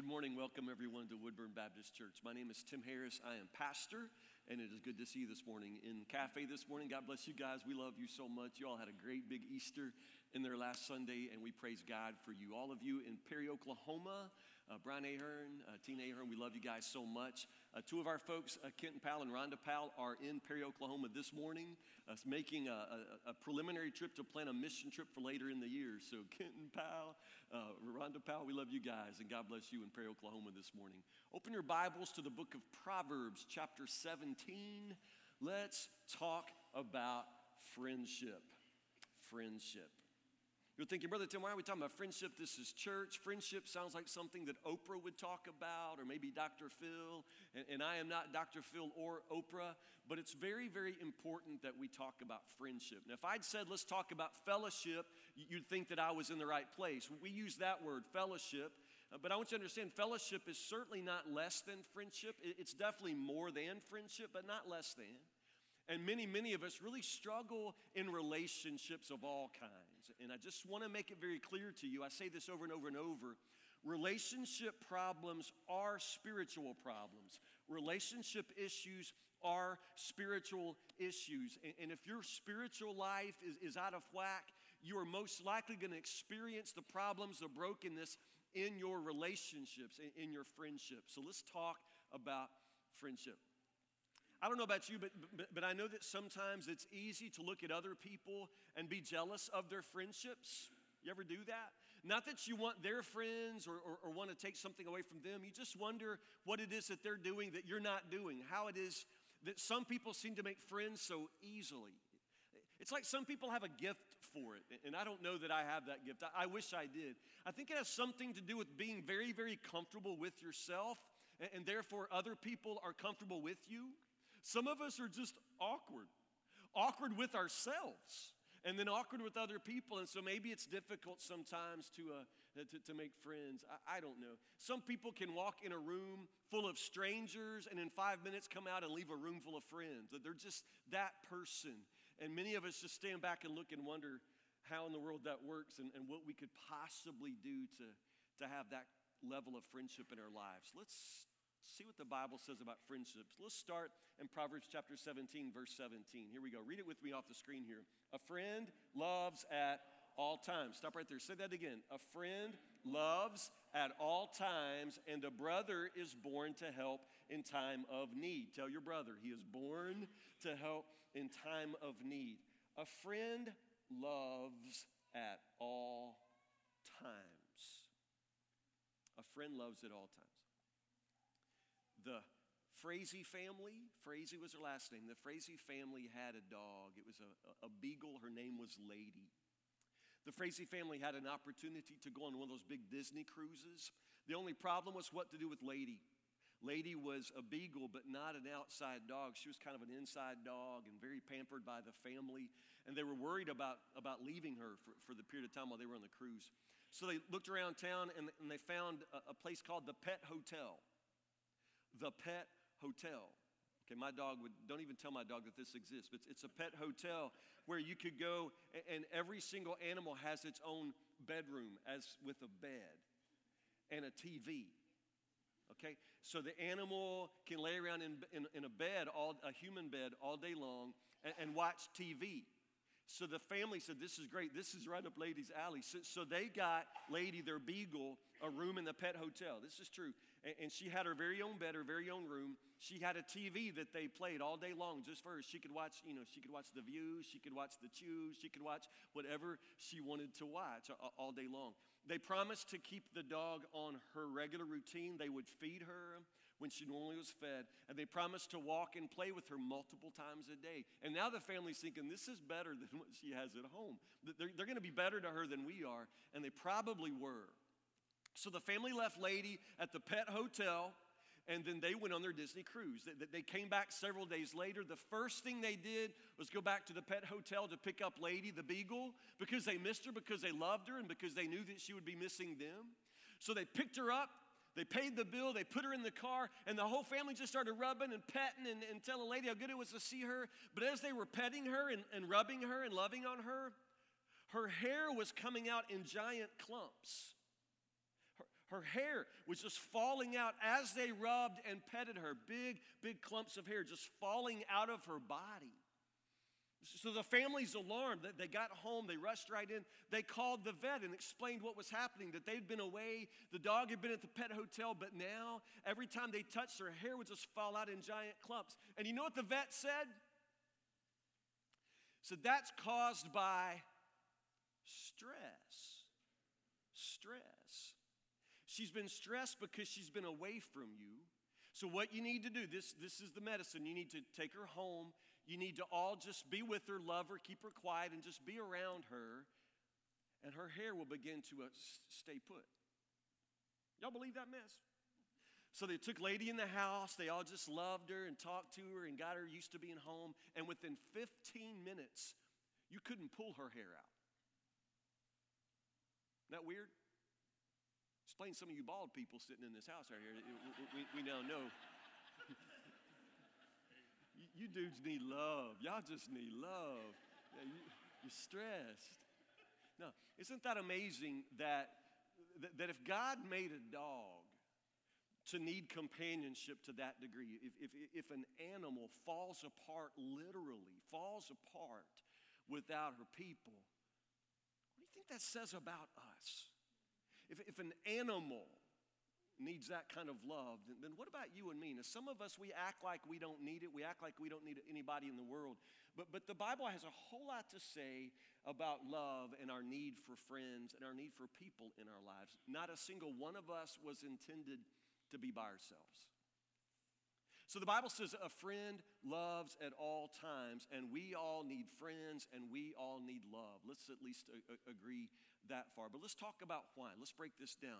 Good morning. Welcome, everyone, to Woodburn Baptist Church. My name is Tim Harris. I am pastor, and it is good to see you this morning in Cafe this morning. God bless you guys. We love you so much. You all had a great big Easter in there last Sunday, and we praise God for you. All of you in Perry, Oklahoma, uh, Brian Ahern, uh, Tina Ahern, we love you guys so much. Uh, two of our folks, uh, Kenton Powell and Rhonda Powell, are in Perry, Oklahoma this morning, uh, making a, a, a, preliminary trip to plan a mission trip for later in the year. So, Kenton Powell, uh, Rhonda Powell, we love you guys, and God bless you in Perry, Oklahoma this morning. Open your Bibles to the book of Proverbs, chapter 17. Let's talk about friendship. Friendship. You're thinking, Brother Tim, why are we talking about friendship? This is church. Friendship sounds like something that Oprah would talk about, or maybe Dr. Phil. And, and, I am not Dr. Phil or Oprah, but it's very, very important that we talk about friendship. Now, if I'd said, let's talk about fellowship, you'd think that I was in the right place. We use that word, fellowship. Uh, but I want you to understand fellowship is certainly not less than friendship. It's definitely more than friendship, but not less than. And many, many of us really struggle in relationships of all kinds. And I just want to make it very clear to you I say this over and over and over. Relationship problems are spiritual problems. Relationship issues are spiritual issues. And, if your spiritual life is, is out of whack, you are most likely going to experience the problems, the brokenness in your relationships, in, in your friendships. So let's talk about friendship. I don't know about you, but, but, but I know that sometimes it's easy to look at other people and be jealous of their friendships. You ever do that? Not that you want their friends or, or, or, want to take something away from them. You just wonder what it is that they're doing that you're not doing. How it is that some people seem to make friends so easily. It's like some people have a gift for it, and I don't know that I have that gift. I, I wish I did. I think it has something to do with being very, very comfortable with yourself, and, and therefore other people are comfortable with you. Some of us are just awkward, awkward with ourselves and then awkward with other people. And so maybe it's difficult sometimes to, uh, to, to, make friends. I, I, don't know. Some people can walk in a room full of strangers and in five minutes come out and leave a room full of friends. They're just that person. And many of us just stand back and look and wonder how in the world that works and, and what we could possibly do to, to have that level of friendship in our lives. Let's see what the Bible says about friendships. Let's start in Proverbs chapter 17, verse 17. Here we go. Read it with me off the screen here. A friend loves at all times. Stop right there. Say that again. A friend loves at all times, and a brother is born to help in time of need. Tell your brother, he is born to help in time of need. A friend loves at all times. A friend loves at all times the Frazee family, Frazee was her last name. The Frazee family had a dog. It was a, a beagle. Her name was Lady. The Frazee family had an opportunity to go on one of those big Disney cruises. The only problem was what to do with Lady. Lady was a beagle, but not an outside dog. She was kind of an inside dog and very pampered by the family. And they were worried about, about leaving her for, for the period of time while they were on the cruise. So they looked around town and, and they found a, a place called the Pet Hotel the pet hotel. Okay, my dog would, don't even tell my dog that this exists, but it's a pet hotel where you could go and every single animal has its own bedroom, as with a bed and a TV. Okay, so the animal can lay around in, in, in a bed, all, a human bed, all day long and, and watch TV. So the family said, This is great. This is right up Lady's alley. So, so, they got Lady, their beagle, a room in the pet hotel. This is true. And, she had her very own bed, her very own room. She had a TV that they played all day long just for her. She could watch, you know, she could watch The View, she could watch The Chew, she could watch whatever she wanted to watch all day long. They promised to keep the dog on her regular routine. They would feed her when she normally was fed, and they promised to walk and play with her multiple times a day. And now the family's thinking this is better than what she has at home. They're, they're going to be better to her than we are, and they probably were. So the family left Lady at the pet hotel and then they went on their Disney cruise. They came back several days later. The first thing they did was go back to the pet hotel to pick up Lady the Beagle because they missed her, because they loved her, and because they knew that she would be missing them. So they picked her up they paid the bill, they put her in the car, and the whole family just started rubbing and petting and, and telling Lady how good it was to see her. But as they were petting her and, and rubbing her and loving on her, her hair was coming out in giant clumps. Her, hair was just falling out as they rubbed and petted her. Big, big clumps of hair just falling out of her body. So the family's alarmed. They got home, they rushed right in. They called the vet and explained what was happening that they'd been away, the dog had been at the pet hotel, but now every time they touched her, hair would just fall out in giant clumps. And you know what the vet said? So that's caused by stress. Stress. She's been stressed because she's been away from you. So, what you need to do, this, this is the medicine. You need to take her home. You need to all just be with her, love her, keep her quiet, and just be around her. And her hair will begin to uh, stay put. Y'all believe that mess? So they took Lady in the house. They all just loved her and talked to her and got her used to being home. And within 15 minutes, you couldn't pull her hair out. Isn't that weird? Explain some of you bald people sitting in this house right here. We, we, now know. you, you, dudes need love. Y'all just need love. Yeah, you, you're stressed. No, isn't that amazing that, that, that if God made a dog to need companionship to that degree. If, if, if an animal falls apart, literally falls apart without her people, what do you think that says about us? If, if an animal needs that kind of love, then, then what about you and me? Now, some of us, we act like we don't need it. We act like we don't need anybody in the world. But, but the Bible has a whole lot to say about love and our need for friends and our need for people in our lives. Not a single one of us was intended to be by ourselves. So the Bible says a friend loves at all times, and we all need friends and we all need love. Let's at least a- a- agree that far. But let's talk about why. Let's break this down.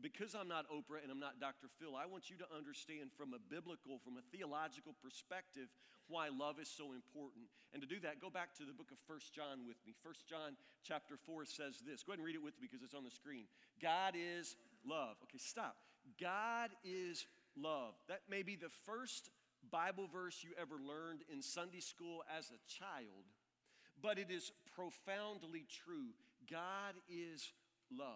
Because I'm not Oprah and I'm not Dr. Phil, I want you to understand from a biblical, from a theological perspective, why love is so important. And to do that, go back to the book of First John with me. First John chapter 4 says this. Go ahead and read it with me because it's on the screen. God is love. Okay, stop. God is love. That may be the first Bible verse you ever learned in Sunday school as a child, but it is profoundly true. God is love.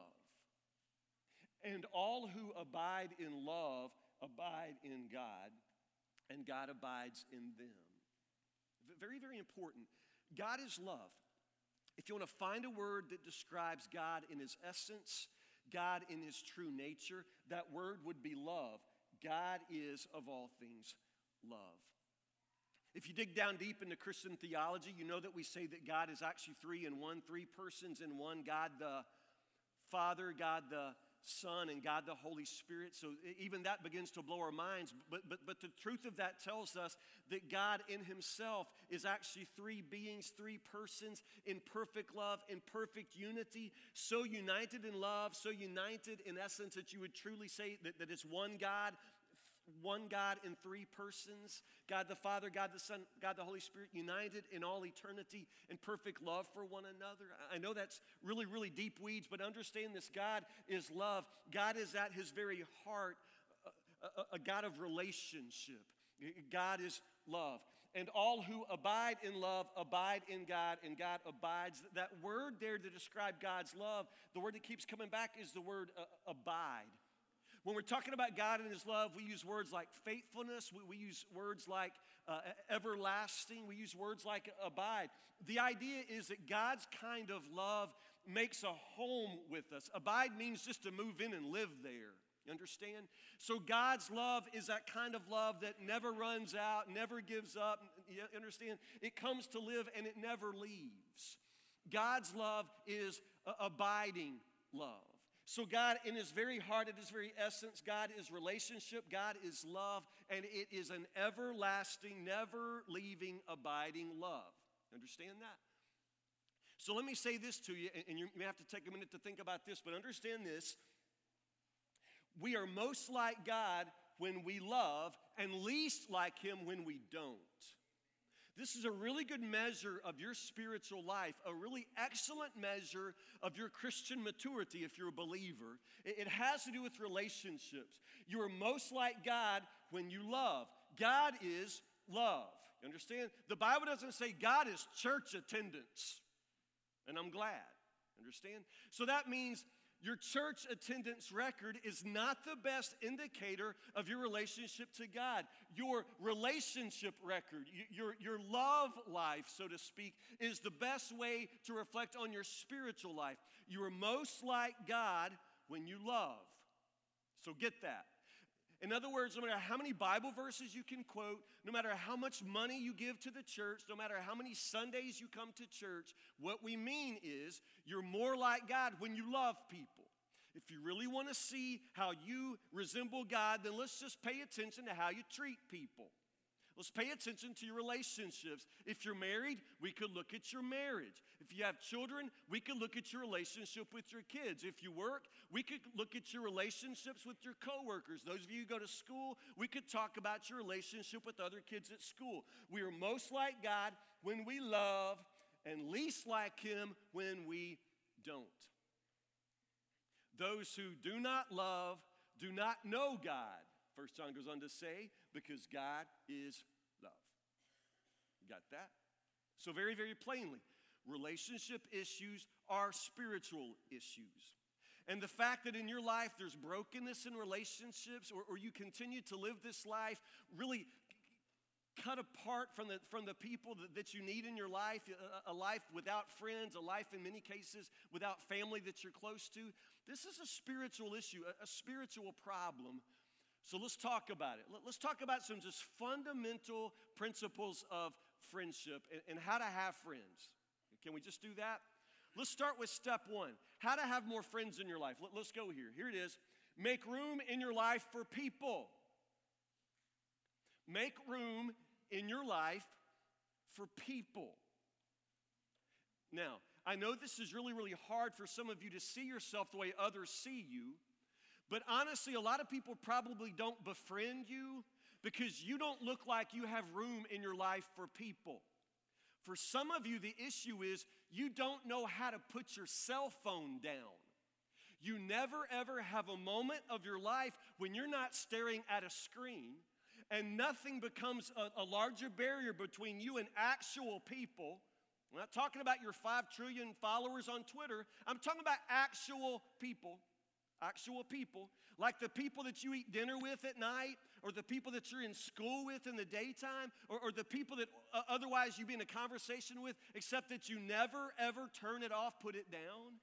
And all who abide in love abide in God, and God abides in them. Very, very important. God is love. If you want to find a word that describes God in his essence, God in his true nature, that word would be love. God is, of all things, love. If you dig down deep into Christian theology, you know that we say that God is actually three in one, three persons in one God the Father, God the Son, and God the Holy Spirit. So even that begins to blow our minds. But, but, but the truth of that tells us that God in Himself is actually three beings, three persons in perfect love, in perfect unity, so united in love, so united in essence that you would truly say that, that it's one God, one God in three persons God the Father, God the Son, God the Holy Spirit, united in all eternity in perfect love for one another. I know that's really, really deep weeds, but understand this God is love. God is at his very heart a, a, a God of relationship. God is love. And all who abide in love abide in God, and God abides. That word there to describe God's love, the word that keeps coming back is the word uh, abide. When we're talking about God and His love, we use words like faithfulness, we, we use words like uh, everlasting, we use words like abide. The idea is that God's kind of love makes a home with us. Abide means just to move in and live there. You understand? So God's love is that kind of love that never runs out, never gives up. You understand? It comes to live and it never leaves. God's love is abiding love. So, God, in His very heart, at His very essence, God is relationship, God is love, and it is an everlasting, never leaving, abiding love. Understand that? So, let me say this to you, and you may have to take a minute to think about this, but understand this. We are most like God when we love, and least like Him when we don't. This is a really good measure of your spiritual life, a really excellent measure of your Christian maturity if you're a believer. It has to do with relationships. You are most like God when you love. God is love. You understand? The Bible doesn't say God is church attendance, and I'm glad. Understand? So that means Your church attendance record is not the best indicator of your relationship to God. Your relationship record, your, your love life, so to speak, is the best way to reflect on your spiritual life. You are most like God when you love. So get that. In other words, no matter how many Bible verses you can quote, no matter how much money you give to the church, no matter how many Sundays you come to church, what we mean is you're more like God when you love people. If you really want to see how you resemble God, then let's just pay attention to how you treat people. Let's pay attention to your relationships. If you're married, we could look at your marriage. If you have children, we could look at your relationship with your kids. If you work, we could look at your relationships with your coworkers. Those of you who go to school, we could talk about your relationship with other kids at school. We are most like God when we love and least like Him when we don't. Those who do not love do not know God. First John goes on to say, because God is love. You got that? So, very, very plainly, relationship issues are spiritual issues. And the fact that in your life there's brokenness in relationships or, or you continue to live this life really cut apart from the, from the people that, that you need in your life, a, a life without friends, a life in many cases without family that you're close to, this is a spiritual issue, a, a spiritual problem so let's talk about it. Let's talk about some just fundamental principles of friendship and, and how to have friends. Can we just do that? Let's start with step one how to have more friends in your life. Let, us go here. Here it is make room in your life for people. Make room in your life for people. Now, I know this is really, really hard for some of you to see yourself the way others see you. But honestly, a lot of people probably don't befriend you because you don't look like you have room in your life for people. For some of you, the issue is you don't know how to put your cell phone down. You never ever have a moment of your life when you're not staring at a screen and nothing becomes a, a larger barrier between you and actual people. I'm not talking about your 5 trillion followers on Twitter, I'm talking about actual people actual people, like the people that you eat dinner with at night, or the people that you're in school with in the daytime, or, or the people that uh, otherwise you'd be in a conversation with, except that you never ever turn it off, put it down.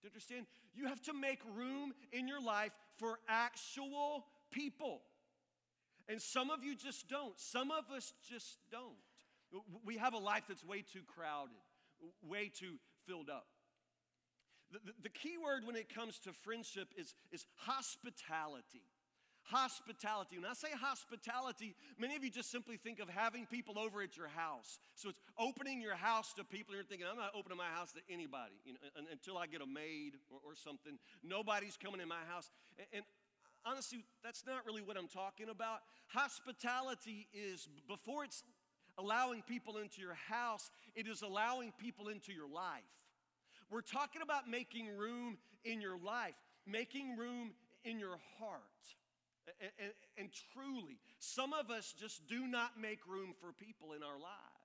Do you understand? You have to make room in your life for actual people. And some of you just don't. Some of us just don't. We have a life that's way too crowded, way too filled up. The, the, the key word when it comes to friendship is, is hospitality. Hospitality. When I say hospitality, many of you just simply think of having people over at your house. So it's opening your house to people, you're thinking, I'm not opening my house to anybody you know, until I get a maid or, or something. Nobody's coming in my house. And, and honestly, that's not really what I'm talking about. Hospitality is before it's allowing people into your house, it is allowing people into your life. We're talking about making room in your life, making room in your heart. And, and, and, truly, some of us just do not make room for people in our lives.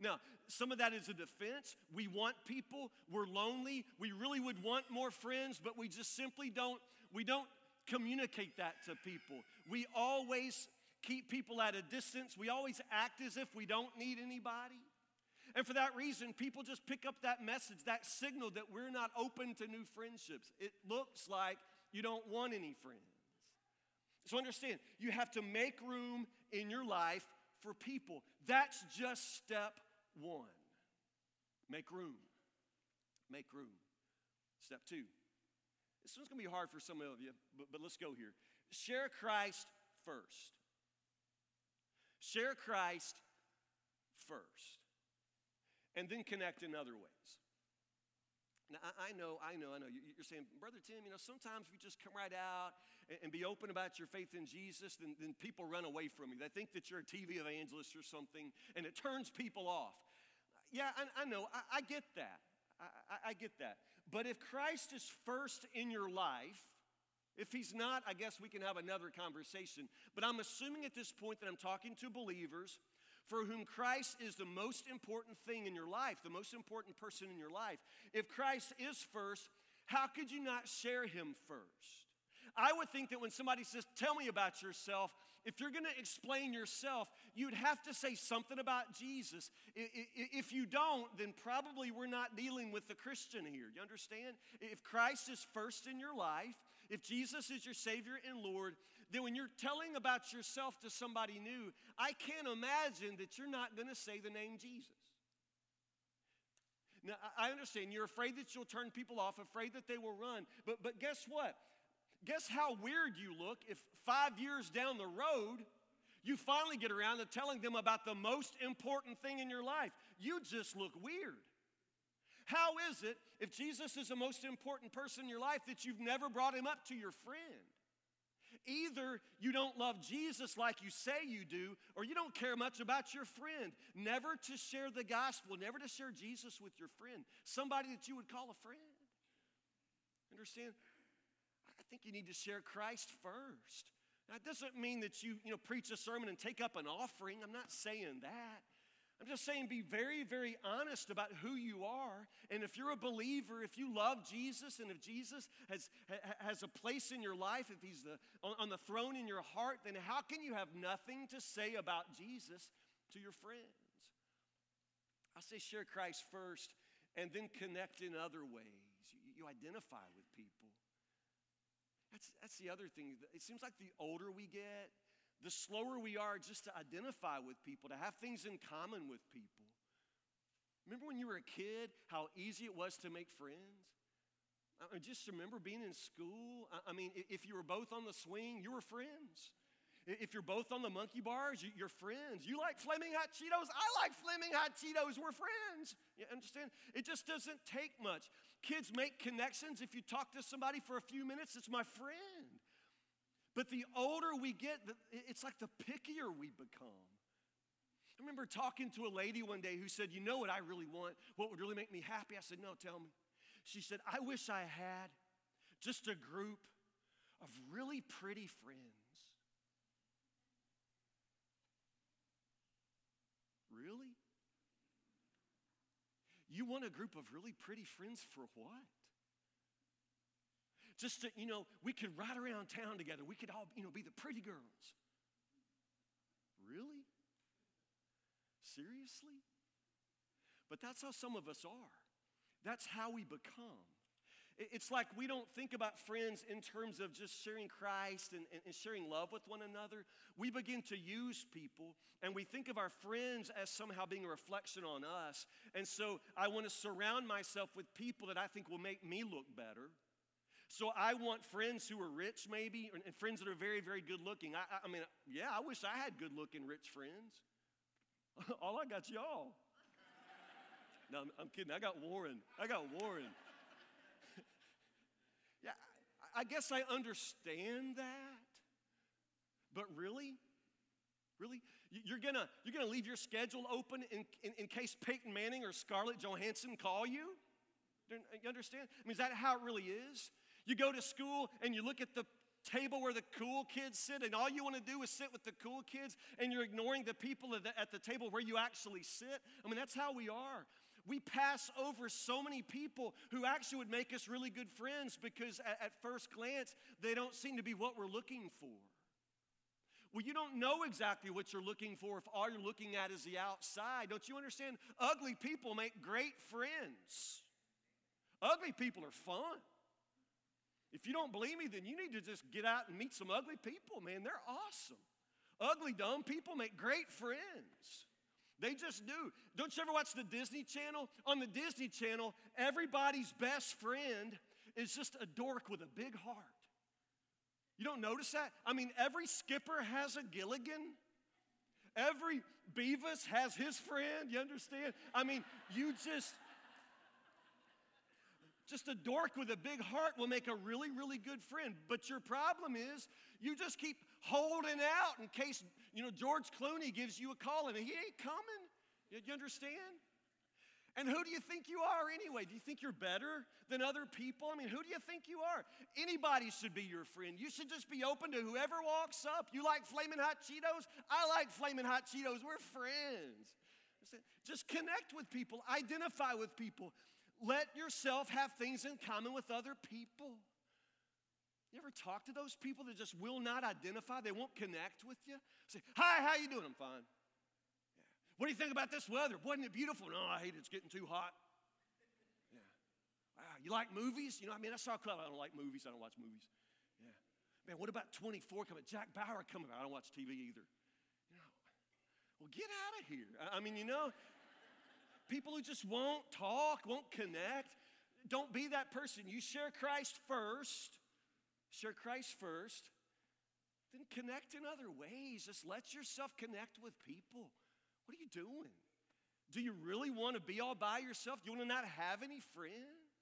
Now, some of that is a defense. We want people, we're lonely, we really would want more friends, but we just simply don't, we don't communicate that to people. We always keep people at a distance. We always act as if we don't need anybody. And for that reason, people just pick up that message, that signal that we're not open to new friendships. It looks like you don't want any friends. So understand, you have to make room in your life for people. That's just step one. Make room. Make room. Step two. This one's to be hard for some of you, but, but let's go here. Share Christ first. Share Christ first and then connect in other ways. Now, I know, I know, I know. You're saying, Brother Tim, you know, sometimes if you just come right out and be open about your faith in Jesus, then, then people run away from you. They think that you're a TV evangelist or something, and it turns people off. Yeah, I, I know. I, I, get that. I get that. But if Christ is first in your life, if he's not, I guess we can have another conversation. But I'm assuming at this point that I'm talking to believers for whom Christ is the most important thing in your life, the most important person in your life. If Christ is first, how could you not share him first? I would think that when somebody says, Tell me about yourself, if you're to explain yourself, you'd have to say something about Jesus. If you don't, then probably we're not dealing with the Christian here. You understand? If Christ is first in your life, if Jesus is your Savior and Lord, then when you're telling about yourself to somebody new, I can't imagine that you're not going to say the name Jesus. Now, I understand you're afraid that you'll turn people off, afraid that they will run. But, but guess what? Guess how weird you look if five years down the road, you finally get around to telling them about the most important thing in your life. You just look weird. How is it, if Jesus is the most important person in your life, that you've never brought him up to your friend? Either you don't love Jesus like you say you do, or you don't care much about your friend. Never to share the gospel, never to share Jesus with your friend, somebody that you would call a friend. Understand? I think you need to share Christ first. Now, That doesn't mean that you, you know, preach a sermon and take up an offering. I'm not saying that. I'm just saying be very, very honest about who you are. And if you're a believer, if you love Jesus, and if Jesus has, has a place in your life, if he's the, on, the throne in your heart, then how can you have nothing to say about Jesus to your friends? I say share Christ first and then connect in other ways. You, you identify with people. That's, that's the other thing. It seems like the older we get, the slower we are just to identify with people, to have things in common with people. Remember when you were a kid, how easy it was to make friends? I just remember being in school. I mean, if you were both on the swing, you were friends. If you're both on the monkey bars, you're friends. You like flaming hot Cheetos? I like flaming hot Cheetos. We're friends. You understand? It just doesn't take much. Kids make connections. If you talk to somebody for a few minutes, it's my friend. But the older we get, it's like the pickier we become. I remember talking to a lady one day who said, You know what I really want? What would really make me happy? I said, No, tell me. She said, I wish I had just a group of really pretty friends. Really? You want a group of really pretty friends for what? Just to, you know, we could ride around town together. We could all, you know, be the pretty girls. Really? Seriously? But that's how some of us are. That's how we become. It's like we don't think about friends in terms of just sharing Christ and, and, sharing love with one another. We begin to use people and we think of our friends as somehow being a reflection on us. And so I want to surround myself with people that I think will make me look better. So I want friends who are rich, maybe, and friends that are very, very good looking. I, I mean, yeah, I wish I had good looking, rich friends. All I got y'all. no, I'm, I'm kidding. I got Warren. I got Warren. yeah, I guess I understand that. But really, really, you're gonna you're gonna leave your schedule open in, in, in case Peyton Manning or Scarlett Johansson call you? Uh, you understand? I mean, is that how it really is? You go to school and you look at the table where the cool kids sit, and all you want to do is sit with the cool kids, and you're ignoring the people at the, at the table where you actually sit. I mean, that's how we are. We pass over so many people who actually would make us really good friends because at, at first glance, they don't seem to be what we're looking for. Well, you don't know exactly what you're looking for if all you're looking at is the outside. Don't you understand? Ugly people make great friends. Ugly people are fun. If you don't believe me, then you need to just get out and meet some ugly people, man. They're awesome. Ugly, dumb people make great friends. They just do. Don't you ever watch the Disney Channel? On the Disney Channel, everybody's best friend is just a dork with a big heart. You don't notice that? I mean, every skipper has a Gilligan. Every Beavis has his friend. You understand? I mean, you just just a dork with a big heart will make a really, really good friend. But your problem is you just keep holding out in case, you know, George Clooney gives you a call and he ain't coming. You, understand? And who do you think you are anyway? Do you think you're better than other people? I mean, who do you think you are? Anybody should be your friend. You should just be open to whoever walks up. You like flaming hot Cheetos? I like flaming hot Cheetos. We're friends. Just connect with people, identify with people. Let yourself have things in common with other people. You ever talk to those people that just will not identify? They won't connect with you. Say, "Hi, how you doing?" I'm fine. Yeah. What do you think about this weather? Wasn't it beautiful? No, I hate it. It's getting too hot. Yeah. Wow, you like movies? You know, I mean, I saw a club. I don't like movies. I don't watch movies. Yeah. Man, what about 24 coming? Jack Bauer coming. I don't watch TV either. You know, well, get out of here. I mean, you know, people who just won't talk, won't connect. Don't be that person. You share Christ first Share Christ first, then connect in other ways. Just let yourself connect with people. What are you doing? Do you really want to be all by yourself? Do you want to not have any friends?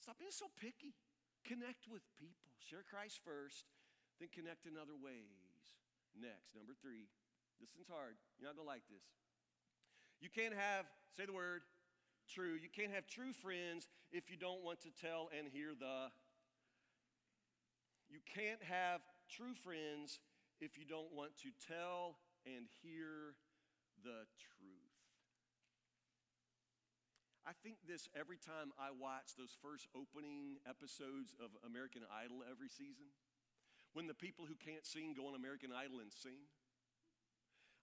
Stop being so picky. Connect with people. Share Christ first, then connect in other ways. Next, number three. This one's hard. You're not going to like this. You can't have, say the word, true. You can't have true friends if you don't want to tell and hear the you can't have true friends if you don't want to tell and hear the truth. I think this every time I watch those first opening episodes of American Idol every season. When the people who can't sing go on American Idol and sing.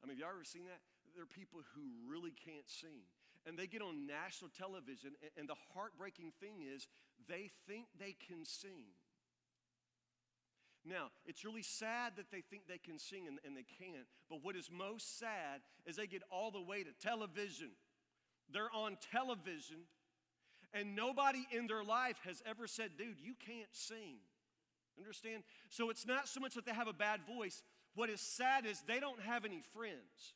I mean, have y'all ever seen that? There are people who really can't sing. And they get on national television, and the heartbreaking thing is they think they can sing. Now, it's really sad that they think they can sing and, and, they can't, but what is most sad is they get all the way to television. They're on television, and nobody in their life has ever said, dude, you can't sing. Understand? So it's not so much that they have a bad voice. What is sad is they don't have any friends.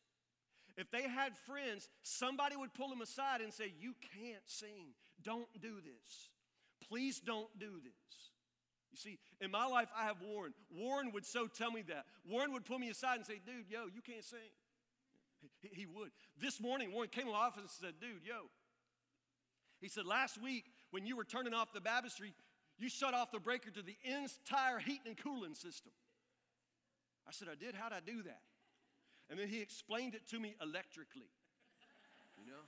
If they had friends, somebody would pull them aside and say, You can't sing. Don't do this. Please don't do this. You see, in my life, I have Warren. Warren would so tell me that. Warren would pull me aside and say, dude, yo, you can't sing. He, he would. This morning, Warren came to my office and said, dude, yo. He said, last week, when you were turning off the baptistry, you shut off the breaker to the entire heating and cooling system. I said, I did. How'd I do that? And then he explained it to me electrically. You know?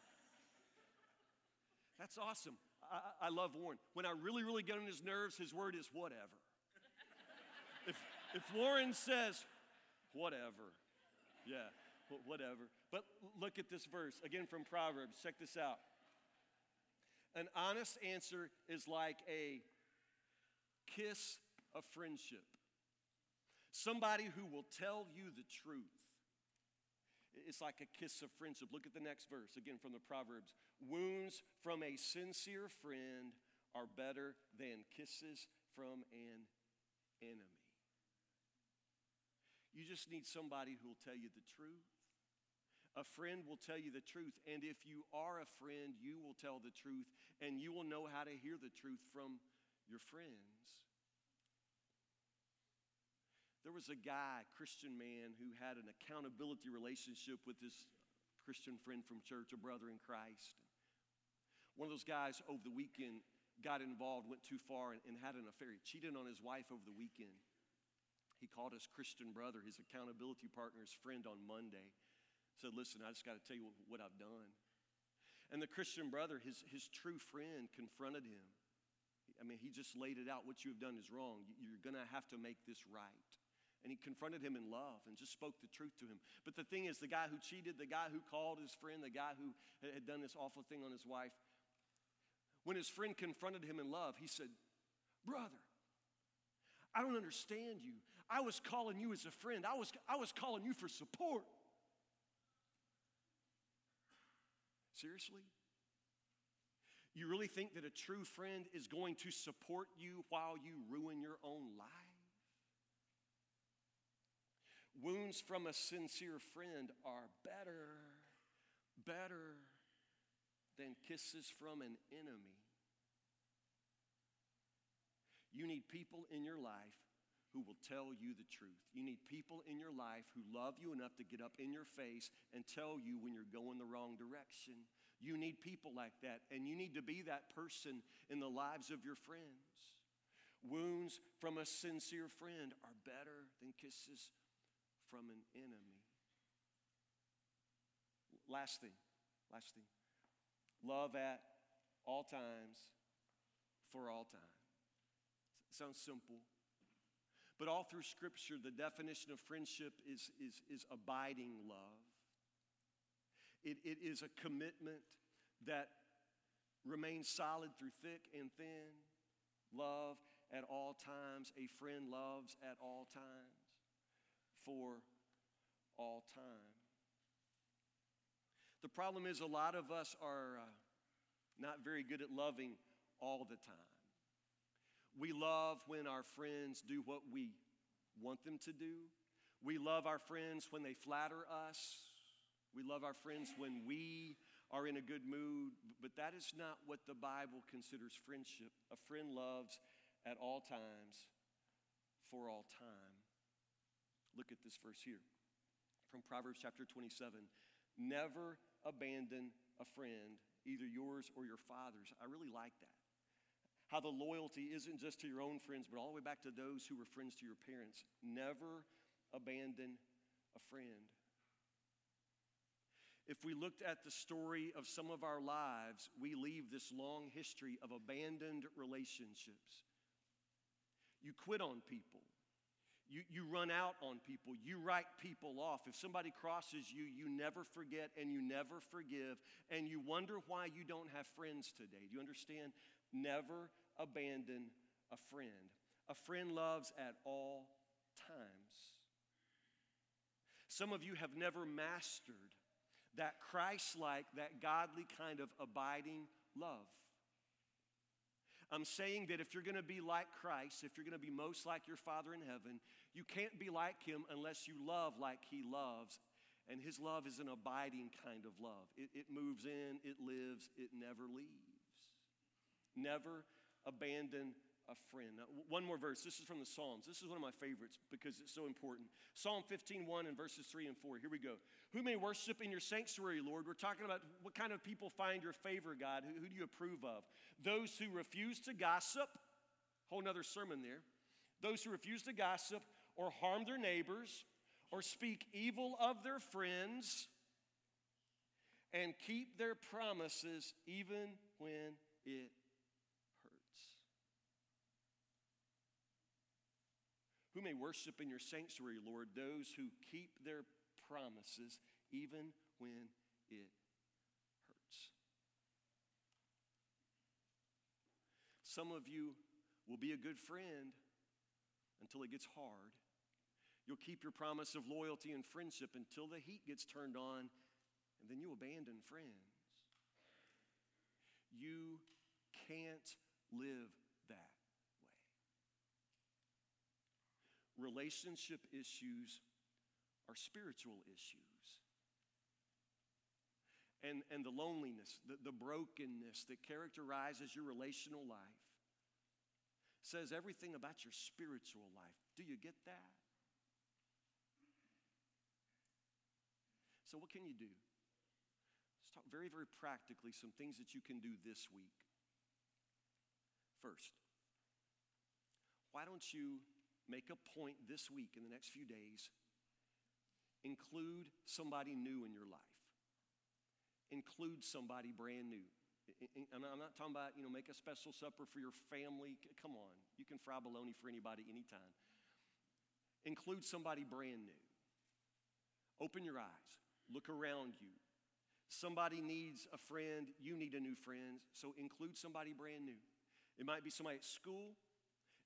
That's awesome. I, I love Warren. When I really, really get on his nerves, his word is whatever. if, if Warren says, whatever, yeah, whatever. But look at this verse again from Proverbs. Check this out. An honest answer is like a kiss of friendship. Somebody who will tell you the truth. It's like a kiss of friendship. Look at the next verse, again from the Proverbs. Wounds from a sincere friend are better than kisses from an enemy. You just need somebody who will tell you the truth. A friend will tell you the truth. And if you are a friend, you will tell the truth and you will know how to hear the truth from your friends. Was a guy, Christian man, who had an accountability relationship with his Christian friend from church, a brother in Christ. One of those guys over the weekend got involved, went too far, and, and had an affair. He cheated on his wife over the weekend. He called his Christian brother, his accountability partner, his friend on Monday. Said, Listen, I just got to tell you what, what I've done. And the Christian brother, his, his true friend, confronted him. I mean, he just laid it out. What you have done is wrong. You're going to have to make this right. And he confronted him in love and just spoke the truth to him. But the thing is, the guy who cheated, the guy who called his friend, the guy who had done this awful thing on his wife, when his friend confronted him in love, he said, Brother, I don't understand you. I was calling you as a friend, I was, I was calling you for support. Seriously? You really think that a true friend is going to support you while you ruin your own life? Wounds from a sincere friend are better, better than kisses from an enemy. You need people in your life who will tell you the truth. You need people in your life who love you enough to get up in your face and tell you when you're going the wrong direction. You need people like that, and you need to be that person in the lives of your friends. Wounds from a sincere friend are better than kisses from an enemy. Last thing, last thing. Love at all times, for all time. Sounds simple. But all through Scripture, the definition of friendship is, is, is abiding love. It, it is a commitment that remains solid through thick and thin. Love at all times. A friend loves at all times for all time. The problem is, a lot of us are uh, not very good at loving all the time. We love when our friends do what we want them to do. We love our friends when they flatter us. We love our friends when we are in a good mood, but that is not what the Bible considers friendship. A friend loves at all times, for all time. Look at this verse here from Proverbs chapter 27. Never abandon a friend, either yours or your father's. I really like that. How the loyalty isn't just to your own friends, but all the way back to those who were friends to your parents. Never abandon a friend. If we looked at the story of some of our lives, we leave this long history of abandoned relationships. You quit on people. You, you run out on people. You write people off. If somebody crosses you, you never forget and you never forgive. And you wonder why you don't have friends today. Do you understand? Never abandon a friend. A friend loves at all times. Some of you have never mastered that Christ like, that godly kind of abiding love. I'm saying that if you're going to be like Christ, if you're going to be most like your Father in heaven, you can't be like him unless you love like he loves. And his love is an abiding kind of love. It, it moves in, it lives, it never leaves. Never abandon a friend. Now, one more verse. This is from the Psalms. This is one of my favorites because it's so important. Psalm 15, 1 and verses 3 and 4. Here we go. Who may worship in your sanctuary, Lord? We're talking about what kind of people find your favor, God. Who, who do you approve of? Those who refuse to gossip. Whole nother sermon there. Those who refuse to gossip or harm their neighbors or speak evil of their friends and keep their promises even when it who may worship in your sanctuary, Lord, those who keep their promises even when it hurts. Some of you will be a good friend until it gets hard. You'll keep your promise of loyalty and friendship until the heat gets turned on, and then you abandon friends. You can't live relationship issues are spiritual issues. And, and the loneliness, the, the brokenness that characterizes your relational life says everything about your spiritual life. Do you get that? So, what can you do? Let's talk very, very practically some things that you can do this week. First, why don't you make a point this week in the next few days. Include somebody new in your life. Include somebody brand new. I'm not talking about, you know, make a special supper for your family. Come on, you can fry bologna for anybody anytime. Include somebody brand new. Open your eyes, look around you. Somebody needs a friend, you need a new friend, so include somebody brand new. It might be somebody at school,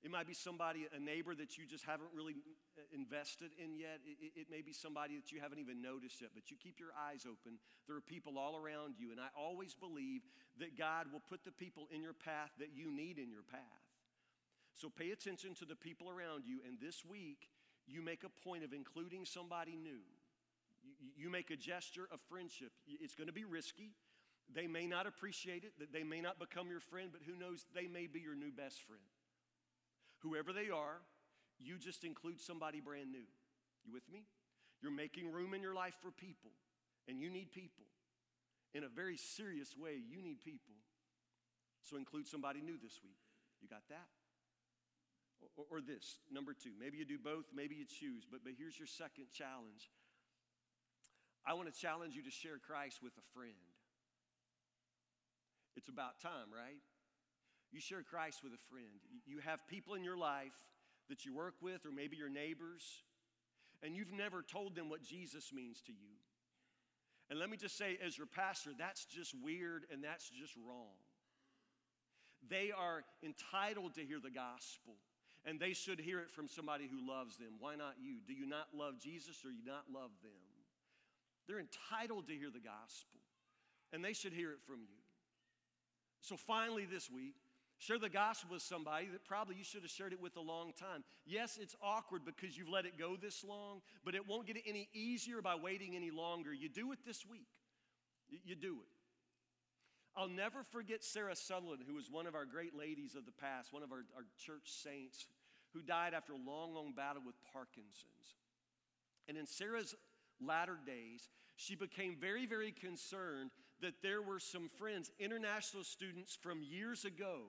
it might be somebody, a neighbor that you just haven't really uh, invested in yet. It, it, may be somebody that you haven't even noticed yet, but you keep your eyes open. There are people all around you, and I always believe that God will put the people in your path that you need in your path. So pay attention to the people around you, and this week, you make a point of including somebody new. You, you make a gesture of friendship. It's going to be risky. They may not appreciate it, they may not become your friend, but who knows, they may be your new best friend whoever they are, you just include somebody brand new. You with me? You're making room in your life for people, and you need people. In a very serious way, you need people. So include somebody new this week. You got that? Or, or, this, number two. Maybe you do both, maybe you choose, but, but here's your second challenge. I want to challenge you to share Christ with a friend. It's about time, right? You share Christ with a friend. You have people in your life that you work with, or maybe your neighbors, and you've never told them what Jesus means to you. And let me just say, as your pastor, that's just weird and that's just wrong. They are entitled to hear the gospel, and they should hear it from somebody who loves them. Why not you? Do you not love Jesus or you not love them? They're entitled to hear the gospel, and they should hear it from you. So finally, this week, Share the gospel with somebody that probably you should have shared it with a long time. Yes, it's awkward because you've let it go this long, but it won't get any easier by waiting any longer. You do it this week. You do it. I'll never forget Sarah Sutherland, who was one of our great ladies of the past, one of our, our church saints, who died after a long, long battle with Parkinson's. And in Sarah's latter days, she became very, very concerned that there were some friends, international students from years ago,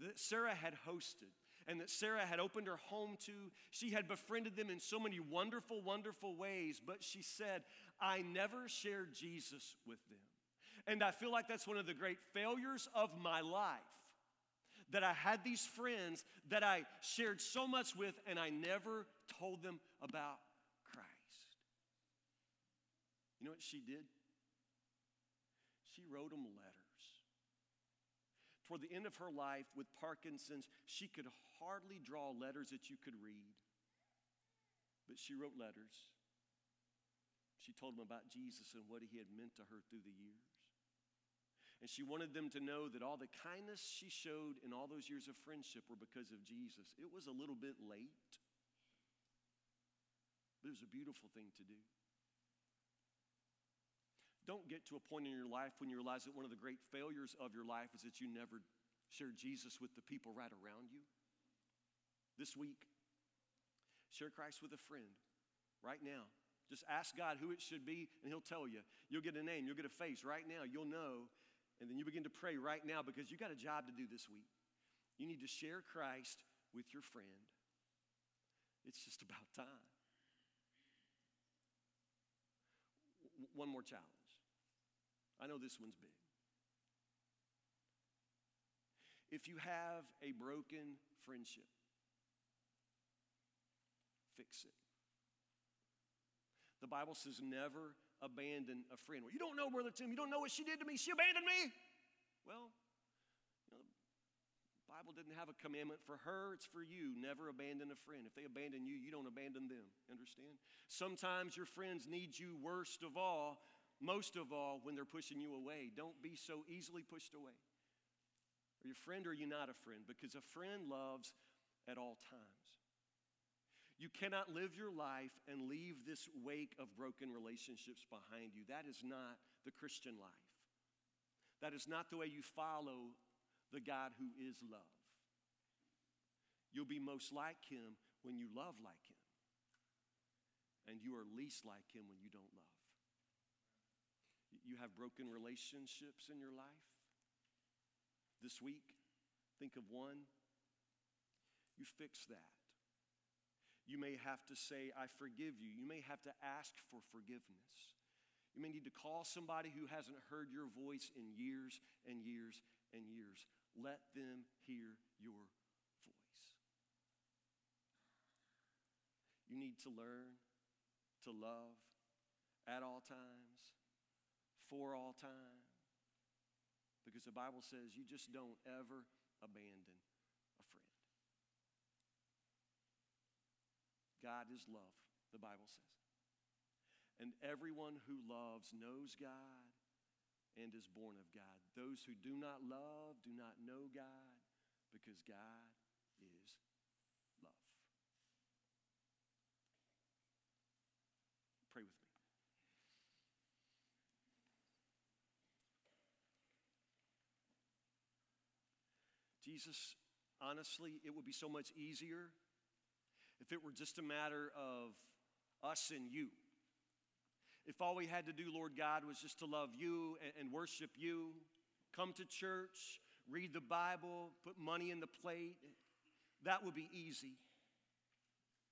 that Sarah had hosted and that Sarah had opened her home to. She had befriended them in so many wonderful, wonderful ways, but she said, I never shared Jesus with them. And I feel like that's one of the great failures of my life. That I had these friends that I shared so much with, and I never told them about Christ. You know what she did? She wrote them letters. Toward the end of her life with Parkinson's, she could hardly draw letters that you could read. But she wrote letters. She told them about Jesus and what he had meant to her through the years. And she wanted them to know that all the kindness she showed in all those years of friendship were because of Jesus. It was a little bit late, but it was a beautiful thing to do. Don't get to a point in your life when you realize that one of the great failures of your life is that you never share Jesus with the people right around you. This week, share Christ with a friend right now. Just ask God who it should be, and He'll tell you. You'll get a name, you'll get a face right now, you'll know. And then you begin to pray right now because you got a job to do this week. You need to share Christ with your friend. It's just about time. One more challenge. I know this one's big. If you have a broken friendship, fix it. The Bible says never abandon a friend. Well, you don't know Brother Tim. You don't know what she did to me. She abandoned me. Well, you know, the Bible didn't have a commandment for her. It's for you. Never abandon a friend. If they abandon you, you don't abandon them. Understand? Sometimes your friends need you worst of all most of all when they're pushing you away. Don't be so easily pushed away. Are you a friend or are you not a friend? Because a friend loves at all times. You cannot live your life and leave this wake of broken relationships behind you. That is not the Christian life. That is not the way you follow the God who is love. You'll be most like Him when you love like Him, and you are least like Him when you don't love you have broken relationships in your life this week, think of one. You fix that. You may have to say, I forgive you. You may have to ask for forgiveness. You may need to call somebody who hasn't heard your voice in years and years and years. Let them hear your voice. You need to learn to love at all times for all time. Because the Bible says you just don't ever abandon a friend. God is love, the Bible says. And everyone who loves knows God and is born of God. Those who do not love do not know God because God is love. Pray with me. Jesus, honestly, it would be so much easier if it were just a matter of us and you. If all we had to do, Lord God, was just to love you and, and worship you, come to church, read the Bible, put money in the plate, that would be easy.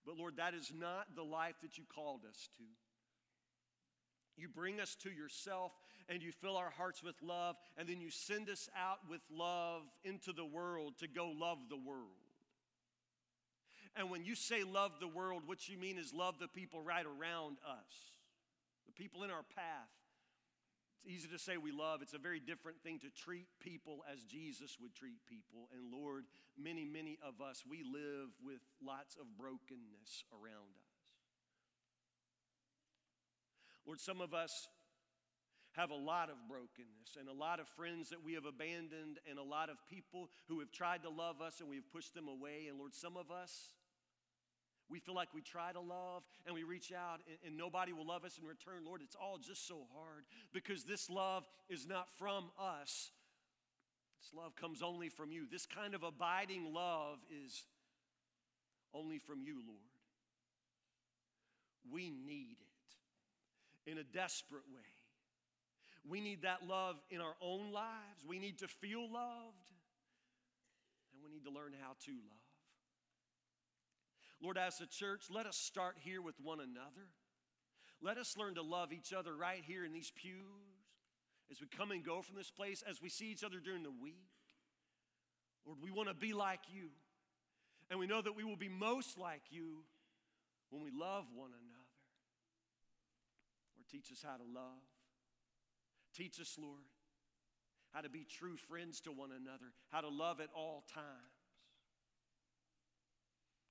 But Lord, that is not the life that you called us to. You bring us to yourself and you fill our hearts with love, and then you send us out with love into the world to go love the world. And when you say love the world, what you mean is love the people right around us, the people in our path. It's easy to say we love. It's a very different thing to treat people as Jesus would treat people. And Lord, many, many of us, we live with lots of brokenness around us. Lord, some of us have a lot of brokenness and a lot of friends that we have abandoned and a lot of people who have tried to love us and we have pushed them away. And Lord, some of us, we feel like we try to love and we reach out and, and, nobody will love us in return. Lord, it's all just so hard because this love is not from us. This love comes only from you. This kind of abiding love is only from you, Lord. We need it in a desperate way. We need that love in our own lives. We need to feel loved, and we need to learn how to love. Lord, as a church, let us start here with one another. Let us learn to love each other right here in these pews as we come and go from this place, as we see each other during the week. Lord, we want to be like you. And we know that we will be most like you when we love one another. Lord, teach us how to love. Teach us, Lord, how to be true friends to one another, how to love at all times.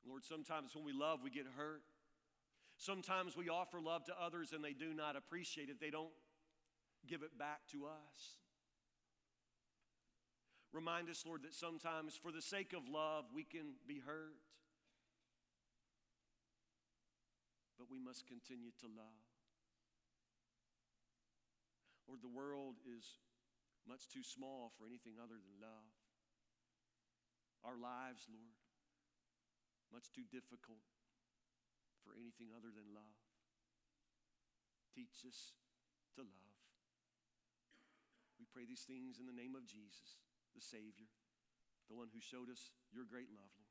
Lord, sometimes when we love, we get hurt. Sometimes we offer love to others and they do not appreciate it, they don't give it back to us. Remind us, Lord, that sometimes for the sake of love, we can be hurt. But we must continue to love. Lord, the world is much too small for anything other than love. Our lives, Lord, much too difficult for anything other than love. Teach us to love. We pray these things in the name of Jesus, the Savior, the one who showed us your great love,